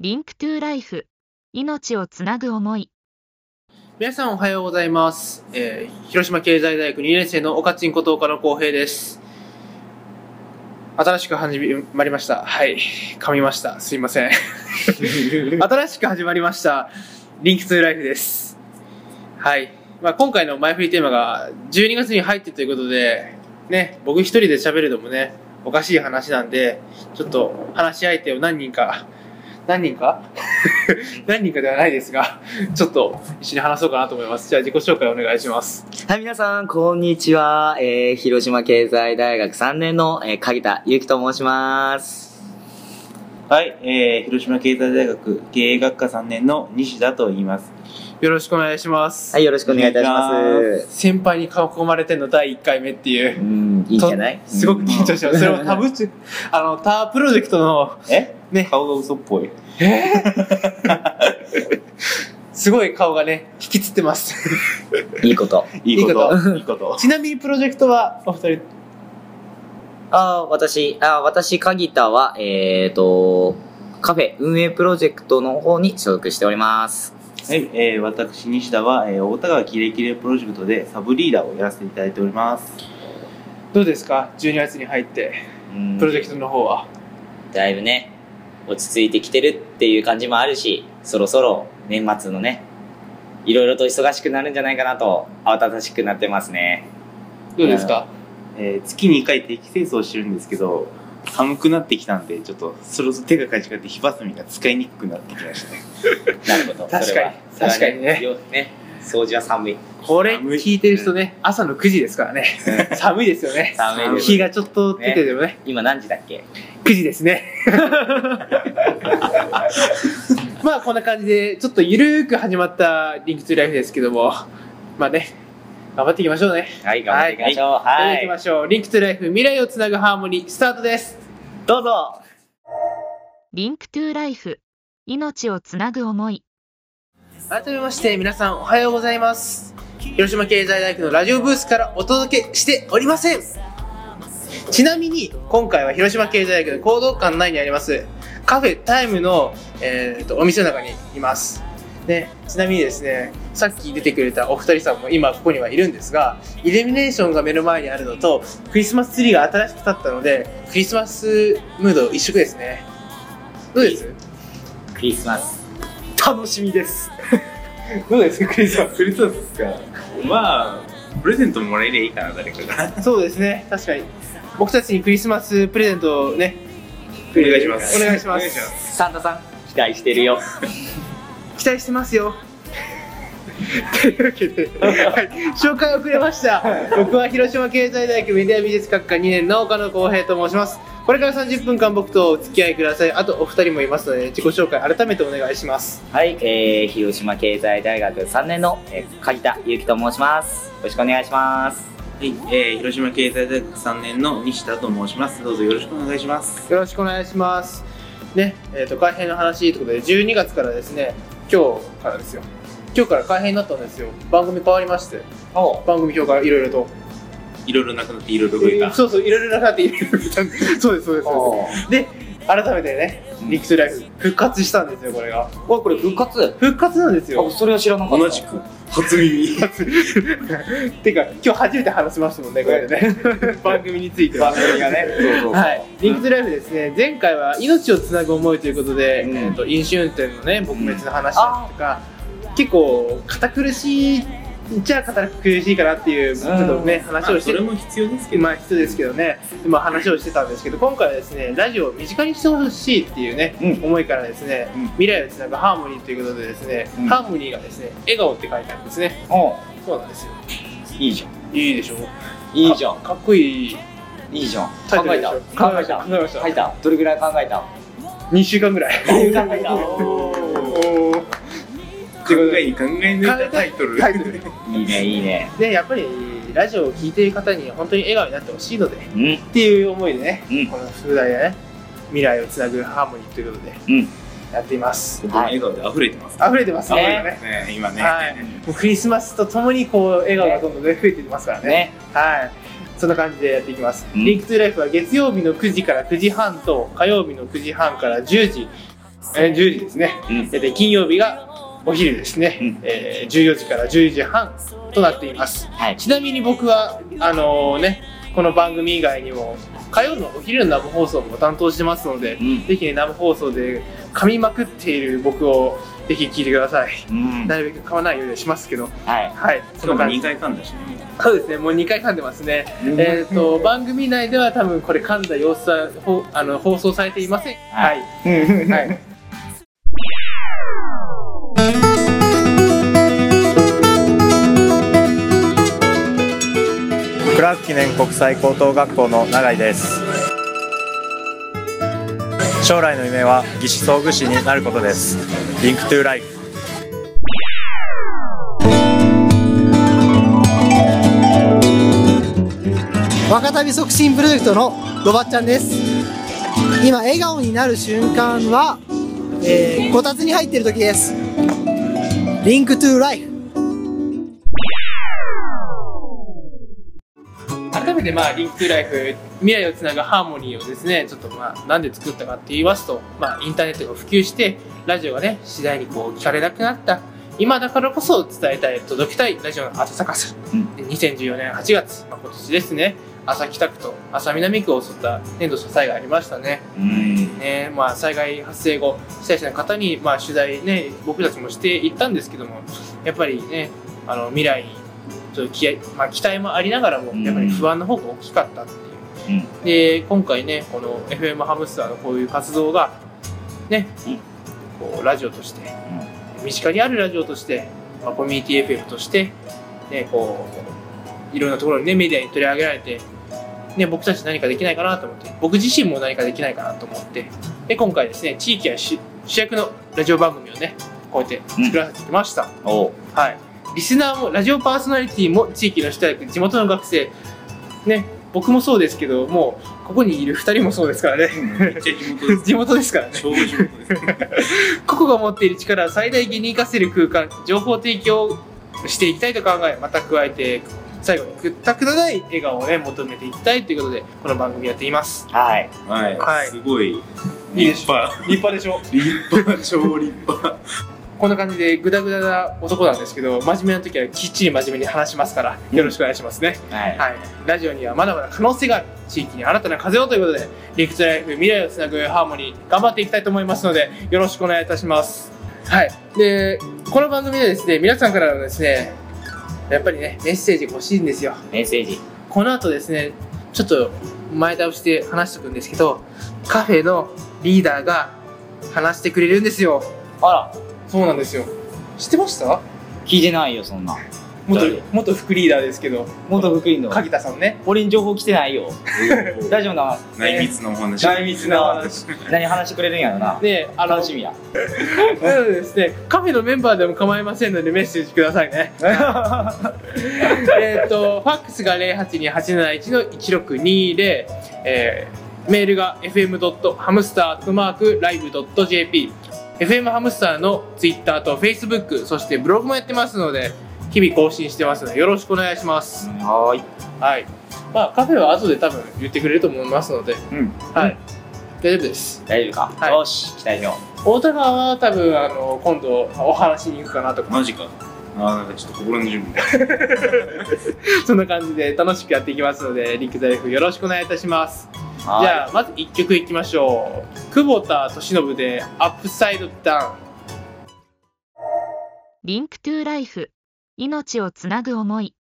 Link to Life 命をつなぐ思い皆さんおはようございます。えー広島経済大学2年生の岡ちんこと岡野光平です。新しく始まりました。はい。噛みました。すいません。新しく始まりました。 Link to Life です。はい。まあ、今回の前振りテーマが12月に入ってということで、ね、僕一人で喋るのもね、おかしい話なんで、ちょっと話し相手を何人か、何人か？何人かではないですが、ちょっと一緒に話そうかなと思います。じゃあ自己紹介お願いします。はい、皆さん、こんにちは。えー、広島経済大学3年の、えー、鍵田ゆきと申します。はい、えー、広島経済大学経営学科3年の西田と言います。よろしくお願いします。はい、よろしくお願いいたします。先輩に囲まれての第1回目っていうう。ん、いいんじゃない？とすごく緊張してます。それもタブチあの、タープロジェクトの、え？ね、顔が嘘っぽい。すごい顔がね、引きつってます。いいこと。いいこと。いいいこと。ちなみにプロジェクトはお二人、あー私、あー私、鍵田は、えーと、カフェ運営プロジェクトの方に所属しております。はい、えー、私西田は、えー、大田川キレキレプロジェクトでサブリーダーをやらせていただいております。どうですか ?12 月に入って、うんプロジェクトの方は。だいぶね、落ち着いてきてるっていう感じもあるし、そろそろ年末のね、いろいろと忙しくなるんじゃないかなと、慌ただしくなってますね。どうですか？えー、月2回定期清掃してるんですけど、寒くなってきたんで、ちょっと、そろそろ手がかじかって火ばさみが使いにくくなってきましたね。なるほど。確かにそれは確かにね。ね、掃除は寒い。これ聞いてる人ね、朝の9時ですからね。寒いですよね。寒い日がちょっと出ててもね、今何時だっけ？9時ですね。まあこんな感じで、ちょっとゆるーく始まった Link to Life ですけども、まあね、頑張っていきましょうね。はい、頑張っていきましょう。は行はい。きましょう。 Link to Life、未来をつなぐハーモニー、スタートです。どうぞ Link to Life 命をつなぐ思い改めまして、皆さんおはようございます。広島経済大学のラジオブースからお届けしておりません。ちなみに、今回は広島経済大学の行動館内にあります、 Cafe Time の、えーとお店の中にいます。ね、ちなみにですね、さっき出てくれたお二人さんも今ここにはいるんですが、イルミネーションが目の前にあるのと、クリスマスツリーが新しく立ったので、クリスマスムード一色ですね。どうです？クリスマス。楽しみです。どうですクリスマス。クリスマスですか？まあ、プレゼントもらえりゃいいかな、誰かが。そうですね、確かに。僕たちにクリスマスプレゼントをね、お願いしますお願いしまお願いしますす。サンタさん、期待してるよ。期待してますよ。というわけで、はい、紹介遅れました。僕は広島経済大学メディア美術学科2年の岡野光平と申します。これから30分間僕とお付き合いください。あとお二人もいますので、自己紹介改めてお願いします。はい、えー、広島経済大学3年の、えー、鍵田ゆきと申します。よろしくお願いします。はい、えー、広島経済大学3年の西田と申します。どうぞよろしくお願いします。よろしくお願いします。ね、えっ、と、改編の話ということで、12月からですね、今日からですよ。今日から改編になったんですよ。番組変わりまして、お番組表がいろいろと。いろいろなくなっていろいろ増えた。そうそう、いろいろなかっていろいろ増えた そうです、そうです、そうです。で、改めてね、リクスライフ復活したんですよ、これが。おい、これ復活？復活なんですよ。それは知らなかった。同じく、初耳。てか、今日初めて話しましたもんね、これでね。番組については。番組がね。そうそうそう。はい、リンクトゥライフですね、前回は命をつなぐ思いということで、うんえー、と飲酒運転のね、撲滅の話だとか、結構、堅苦しい、じゃあ堅苦しいかなっていう、ちょっとね、話をしてそれも必要ですけど。まあ人ですけどね、まあ、話をしてたんですけど今回はですねラジオを身近にしてほしいっていうね、うん思いからですね、うん未来をつなぐハーモニーということでですね、うんハーモニーがですね笑顔って書いてあるんですねそうなんですよいいじゃん。いいでしょ？いいじゃん。かかっこいいいいじゃん。考えた。考えた。考えました。どれぐらい考えた？2週間ぐらい考えた。おー考えに考え抜いたタイトル。タイトルいいね、いいね。でやっぱりラジオを聴いている方に本当に笑顔になってほしいのでっうん。ていう思いでね、うんこの副題でね未来をつなぐハーモニーということでうん。やっています笑顔で溢れてます。溢れてますねねね、今ね。はい、もうクリスマスとともにこう笑顔がどんどん増えていきますからね。ね。はい。そんな感じでやっていきます。うんリンクトゥライフは月曜日の9時から9時半と火曜日の9時半から10時えー10時ですね。うんで金曜日がお昼ですね、うんえー14時から10時半となっています。はいちなみに僕は、あのね、この番組以外にも、火曜のお昼の生放送も担当してますので、うんぜひね、生放送で噛みまくっている僕をぜひ聞いてください。うんなるべく噛まないようにはしますけど、はいはい、2そんな感じ。回噛んだしね。そうですね、もう2回噛んでますね。えっ、と、番組内では多分これ噛んだ様子はほあの放送されていません。は。はいはい。クラーク記念国際高等学校の永井です。将来の夢は技師装具士になることです。リンクトゥライフ。若旅促進プロジェクトのロバっちゃんです。今笑顔になる瞬間は、えーこたつに入ってる時です。 Link to Life。改めてまあ Link to Life 未来をつなぐハーモニーをですねちょっとまあなんで作ったかって言いますとまあインターネットが普及してラジオがね次第にこう聞かれなくなった。今だからこそ伝えたい届けたいラジオの温かさ、うん。で2014年8月、まあ、今年ですね。朝北区と朝南区を襲った年度災害ありましたね。うん。ねまあ、災害発生後被災者の方に、まあ、取材ね僕たちもしていったんですけどもやっぱりねあの未来にちょっと気,、まあ、期待もありながらもうん。やっぱり不安の方が大きかったっていう、うん。で今回ねこの FM ハムスターのこういう活動がね、うんこうラジオとして身近にあるラジオとして、まあ、コミュニティ FM として、ね、こういろんなところにねメディアに取り上げられて、ね、僕たち何かできないかなと思って僕自身も何かできないかなと思ってで今回ですね地域や主主役のラジオ番組をねこうやって作らせてきました、おう。はいリスナーもラジオパーソナリティも地域の人や地元の学生ね僕もそうですけどもうここにいる2人もそうですからねめっちゃ地元です。地元ですからね超地元です。個々が持っている力を最大限に生かせる空間情報提供をしていきたいと考えまた加えて最後にくったくのない笑顔をね求めていきたいということでこの番組やっていますはいはい。はいすごい。立派。立派でしょ立派、超立派。こんな感じでグダグダな男なんですけど真面目な時はきっちり真面目に話しますからよろしくお願いしますね、はい。はい、ラジオにはまだまだ可能性がある地域に新たな風をということでリクトライフ未来をつなぐハーモニー頑張っていきたいと思いますのでよろしくお願いいたします。はい。でこの番組でですね皆さんからのですねやっぱりねメッセージが欲しいんですよ。メッセージ。この後ですねちょっと前倒して話しておくんですけどカフェのリーダーが話してくれるんですよ。あらそうなんですよ。知ってました？聞いてないよそんな。元誰？元副リーダーですけど。元福井の柿田さんね。俺に情報来てないよ。大丈夫な。内密なお話。内密な話。何話してくれるんやろな。であの楽しみや。なのでですね。カフェのメンバーでも構いませんのでメッセージくださいね。えっとファックスが082-871-1620えーメールが fm.hamster.live.jp FM ハムスターの Twitter と Facebook そしてブログもやってますので日々更新してますのでよろしくお願いします。はーい。はい。まあカフェは後で多分言ってくれると思いますので。うん。はい。大丈夫です。大丈夫か、はい。よし。期待しよ大田川は多分あの今度お話しに行くかなとか。マジか。あーなんかちょっと心の準備。が。そんな感じで楽しくやっていきますのでリンクザイフよろしくお願いいたしますじゃあまず1曲いきましょう。久保田利伸で「 Upside Down。 Link to Life。命をつなぐ思い」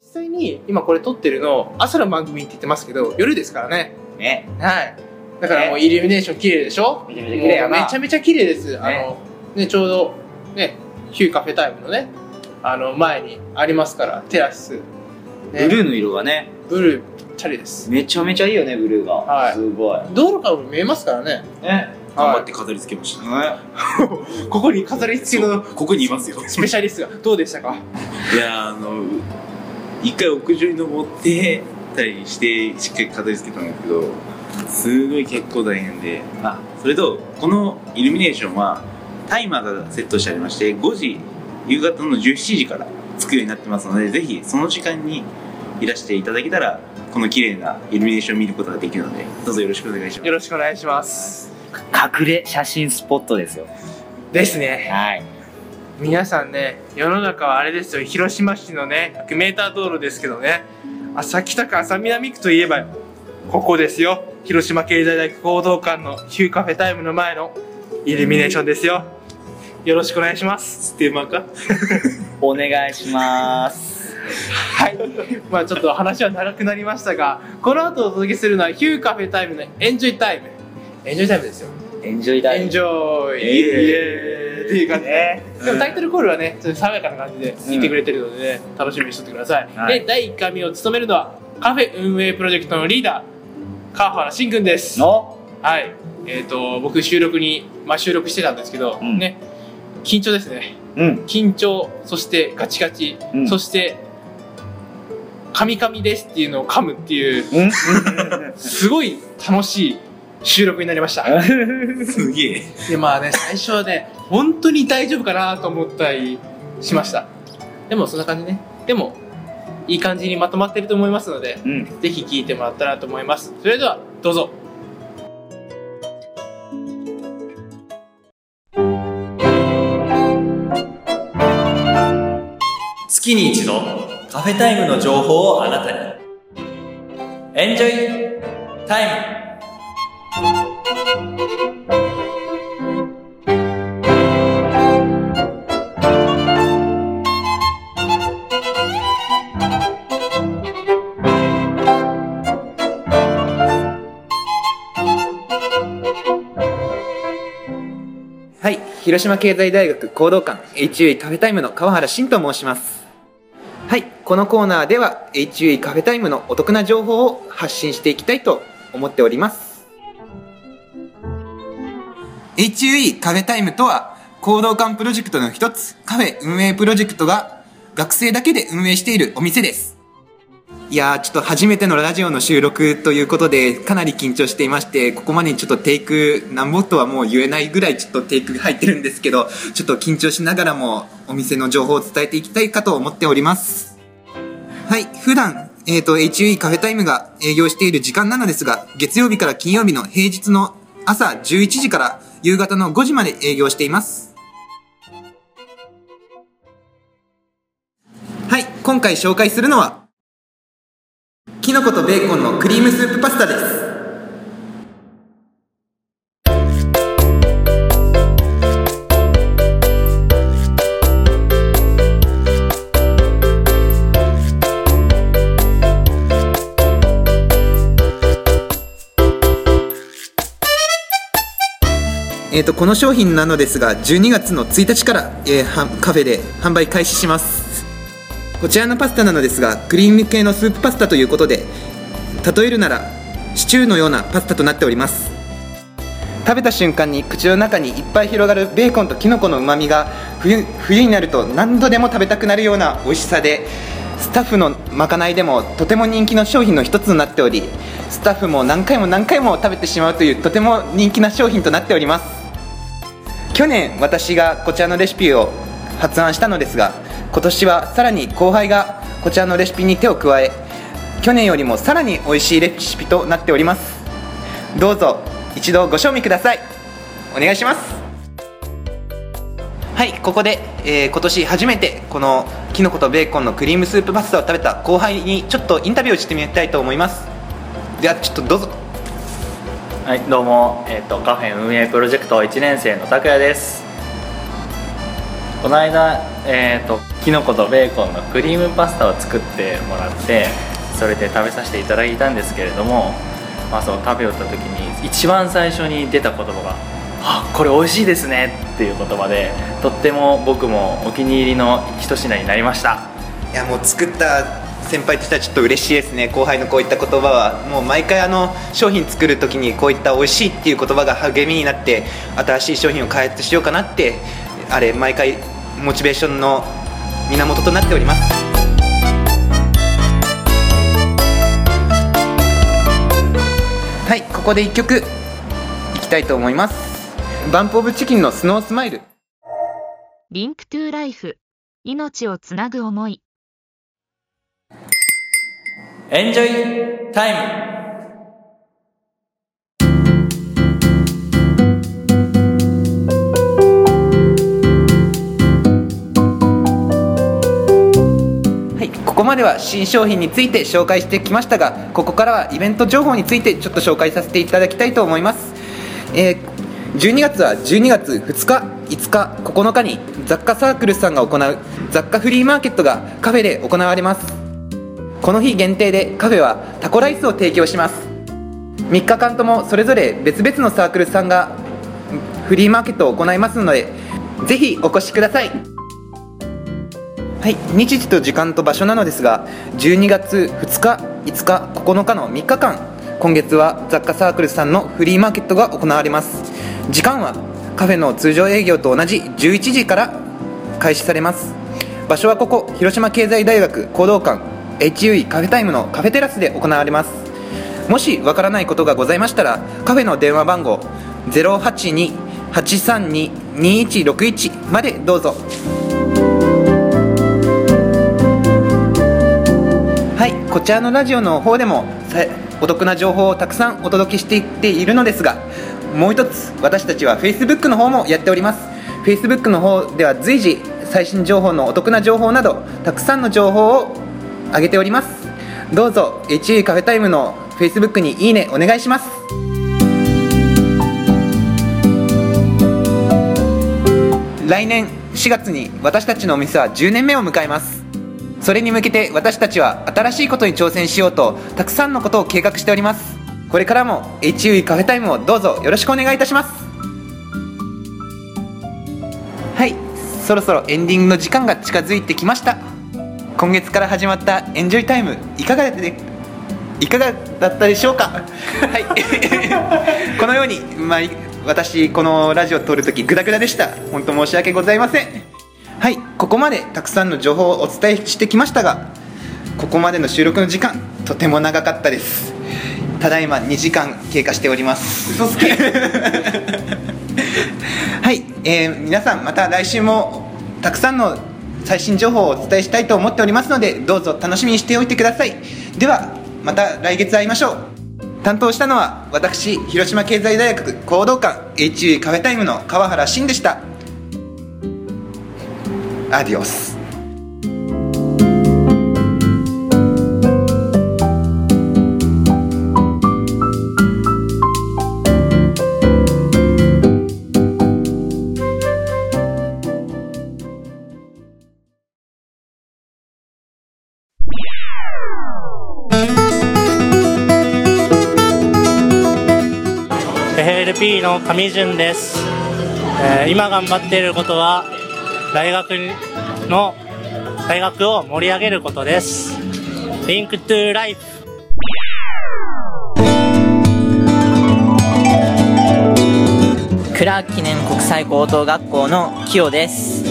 実際に今これ撮ってるの朝の番組って言ってますけど夜ですからね。ね。はい。だからもうイルミネーション綺麗でしょ？めちゃめちゃめちゃめちゃ綺麗です、あのねちょうどねヒュー Cafe Time のねあの前にありますからテラス、ね、ブルーの色がね。ブルーぴったりです。めちゃめちゃいいよねブルーが、はい。すごい。道路からも見えますからね。ね。頑張って飾り付けました。ここに飾り付けのここにいますよ。スペシャリストが。どうでしたか？いやーあの一回屋上に登ってたりしてしっかり飾り付けたんですけどすごい結構大変で。あ。それとこのイルミネーションはタイマーがセットしてありまして5時夕方の17時からつくようになってますのでぜひその時間にいらしていただけたらこの綺麗なイルミネーションを見ることができるのでどうぞよろしくお願いしますよろしくお願いします隠れ写真スポットですよ。ですね。はい。皆さんね、世の中はあれですよ、広島市のね、100メーター道路ですけどね、朝北区朝南区といえば、ここですよ。広島経済大学行動館のヒューカフェタイムの前のイルミネーションですよ。よろしくお願いします。ステマか？お願いします。はい。まあちょっと話は長くなりましたが、この後お届けするのはヒューカフェタイムのエンジョイタイム。エンジョイタイムですよ。エンジョイダイエンジョイイエーイっていう感じで、でもタイトルコールはね、ちょっと爽やかな感じで聞いてくれてるのでね、楽しみにしとってください。はいで、第1回目を務めるのは、カフェ運営プロジェクトのリーダー、川原慎くんです。のはい。えっ、と、僕収録に、まあ収録してたんですけど、うんね、緊張ですね。うん。緊張、そしてガチガチ、うんそして、カミカミですっていうのを噛むっていう、うん？すごい楽しい収録になりました。すげえ。でまあね最初はね本当に大丈夫かなと思ったりしましたでもそんな感じねでもいい感じにまとまってると思いますのでうん。ぜひ聞いてもらったらと思いますそれではどうぞカフェタイムの情報をあなたに。エンジョイタイムはい、広島経済大学行動館 HUE カフェタイムの川原慎と申します。はい、このコーナーでは HUE カフェタイムのお得な情報を発信していきたいと思っております。HUE カフェタイムとは行動館プロジェクトの一つカフェ運営プロジェクトが学生だけで運営しているお店です。いやーちょっと初めてのラジオの収録ということでかなり緊張していましてここまでにちょっとテイクなんぼとはもう言えないぐらいちょっとテイクが入ってるんですけどちょっと緊張しながらもお店の情報を伝えていきたいかと思っております。はい普段えー、と HUE カフェタイムが営業している時間なのですが月曜日から金曜日の平日の朝11時から夕方の5時まで営業しています。はい今回紹介するのはキノコとベーコンのクリームスープパスタです。えー、とこの商品なのですが12月の1日から、えーカフェで販売開始します。こちらのパスタなのですがクリーム系のスープパスタということで例えるならシチューのようなパスタとなっております。食べた瞬間に口の中にいっぱい広がるベーコンとキノコのうまみが冬冬になると何度でも食べたくなるような美味しさでスタッフのまかないでもとても人気の商品の一つとなっておりスタッフも何回も何回も食べてしまうというとても人気な商品となっております。去年私がこちらのレシピを発案したのですが今年はさらに後輩がこちらのレシピに手を加え去年よりもさらに美味しいレシピとなっております。どうぞ一度ご賞味ください。お願いします。はいここで、えー今年初めてこのきのことベーコンのクリームスープパスタを食べた後輩にちょっとインタビューをしてみたいと思います。ではちょっとどうぞ。はいどうも、えっとカフェ運営プロジェクト1年生の拓也です。この間えっ、ときのことベーコンのクリームパスタを作ってもらってそれで食べさせていただいたんですけれども、まあ、その食べよった時に一番最初に出た言葉が「あこれ美味しいですね」っていう言葉でとっても僕もお気に入りの一品になりました。いやもう作った先輩としてはちょっと嬉しいですね。後輩のこういった言葉は。もう毎回あの商品作る時にこういった美味しいっていう言葉が励みになって新しい商品を開発しようかなってあれ毎回モチベーションの源となっております。はいここで1曲いきたいと思います。バンプオブチキンのスノースマイル。Link to Life。命をつなぐ思い。 Enjoy Timeまでは新商品について紹介してきましたがここからはイベント情報についてちょっと紹介させていただきたいと思います、えー12月は12月2日5日9日に雑貨サークルさんが行う雑貨フリーマーケットがカフェで行われます。この日限定でカフェはタコライスを提供します。3日間ともそれぞれ別々のサークルさんがフリーマーケットを行いますのでぜひお越しください。はい、日時と時間と場所なのですが12月2日5日9日の3日間今月は雑貨サークルさんのフリーマーケットが行われます。時間はカフェの通常営業と同じ11時から開始されます。場所はここ広島経済大学講道館 HUE カフェタイムのカフェテラスで行われます。もしわからないことがございましたらカフェの電話番号082-832-2161までどうぞ。こちらのラジオの方でもお得な情報をたくさんお届けしていっているのですがもう一つ私たちは Facebook の方もやっております。Facebook の方では随時最新情報のお得な情報などたくさんの情報を上げております。どうぞ HE カフェタイムの Facebook にいいねお願いします。来年4月に私たちのお店は10年目を迎えます。それに向けて私たちは新しいことに挑戦しようとたくさんのことを計画しております。これからも HUE カフェタイムをどうぞよろしくお願いいたします。はいそろそろエンディングの時間が近づいてきました。今月から始まったエンジョイタイムいかがでいかがだったでしょうか？はい。このように、まあ、私このラジオを撮るときグダグダでした。本当申し訳ございません。はいここまでたくさんの情報をお伝えしてきましたがここまでの収録の時間とても長かったです。ただいま2時間経過しております。嘘つけ。はい、えー皆さんまた来週もたくさんの最新情報をお伝えしたいと思っておりますのでどうぞ楽しみにしておいてください。ではまた来月会いましょう。担当したのは私広島経済大学講道館 HUE カフェタイムの川原慎でしたアディオス FLP の上順です、えー今頑張っていることは大学の大学を盛り上げることです。リンクトゥライフ。クラーク記念国際高等学校のキヨです、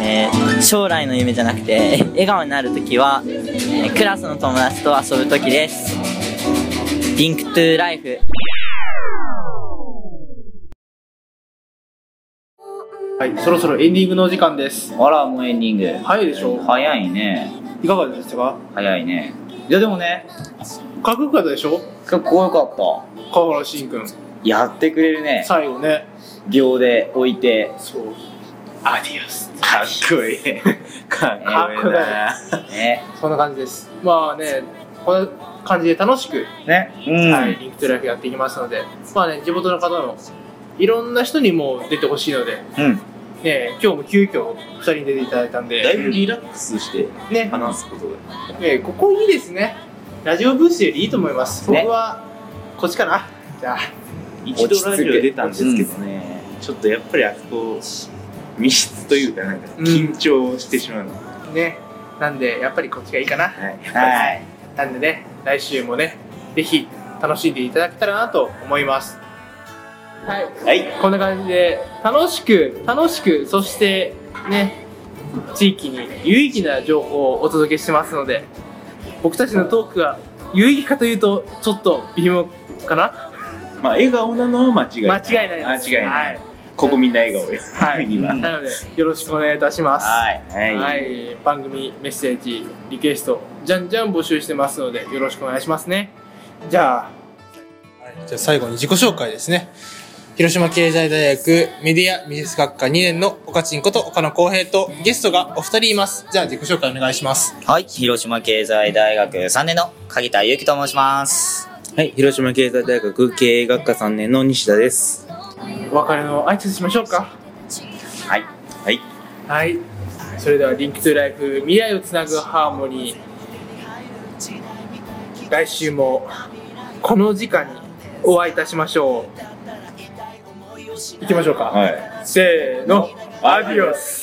えー将来の夢じゃなくて笑顔になるときは、えークラスの友達と遊ぶときです。 Link to Life。はい、そろそろエンディングのお時間です。あら、もうエンディング。早いでしょ？早いね。いかがでしたか？早いね。いや、でもね、かっこよかったでしょ？かっこよかった。川原慎くん。やってくれるね。最後ね。秒で置いて。そう。 Adiós。かっこいい。かっこいいね。そんな感じです。まあね、こんな感じで楽しく、ね。うん。はい、 Link to Life やっていきますので、まあね、地元の方のいろんな人にも出てほしいので、うん。ね、今日も急遽2人に出ていただいたんで、だいぶリラックスしてね、話すことが。ね、ここいいですね。ラジオブースよりいいと思います。僕は、こっちかな。じゃあ、一度ラジオ出たんですけどね、ちょっとやっぱりあそこ密室というかなんか緊張してしまうの、ね、なんで、やっぱりこっちがいいかな。はい。なんでね、来週もね、ぜひ楽しんでいただけたらなと思います。はい。はい。こんな感じで、楽しく、楽しく、そして、ね、地域に有意義な情報をお届けしてますので、僕たちのトークが有意義かというと、ちょっと微妙かな？まあ笑顔なのは間違い間違いないです。間違いない、はい。ここみんな笑顔よはい。今なので、よろしくお願いいたします。はい。はい、はい、番組メッセージリクエストじゃんじゃん募集してますのでよろしくお願いしますねじゃあじゃあ最後に自己紹介ですね。広島経済大学メディア美術学科2年の岡ちんこと岡野光平とゲストがお二人います。じゃあ自己紹介お願いします。はい、広島経済大学3年の鍵田祐希と申します。はい、広島経済大学経営学科3年の西田です。お別れの挨拶しましょうか。はい。はい。はい。それではリンクトゥライフ未来をつなぐハーモニー。来週もこの時間にお会いいたしましょう。行きましょうか。はい。せーの、アディオス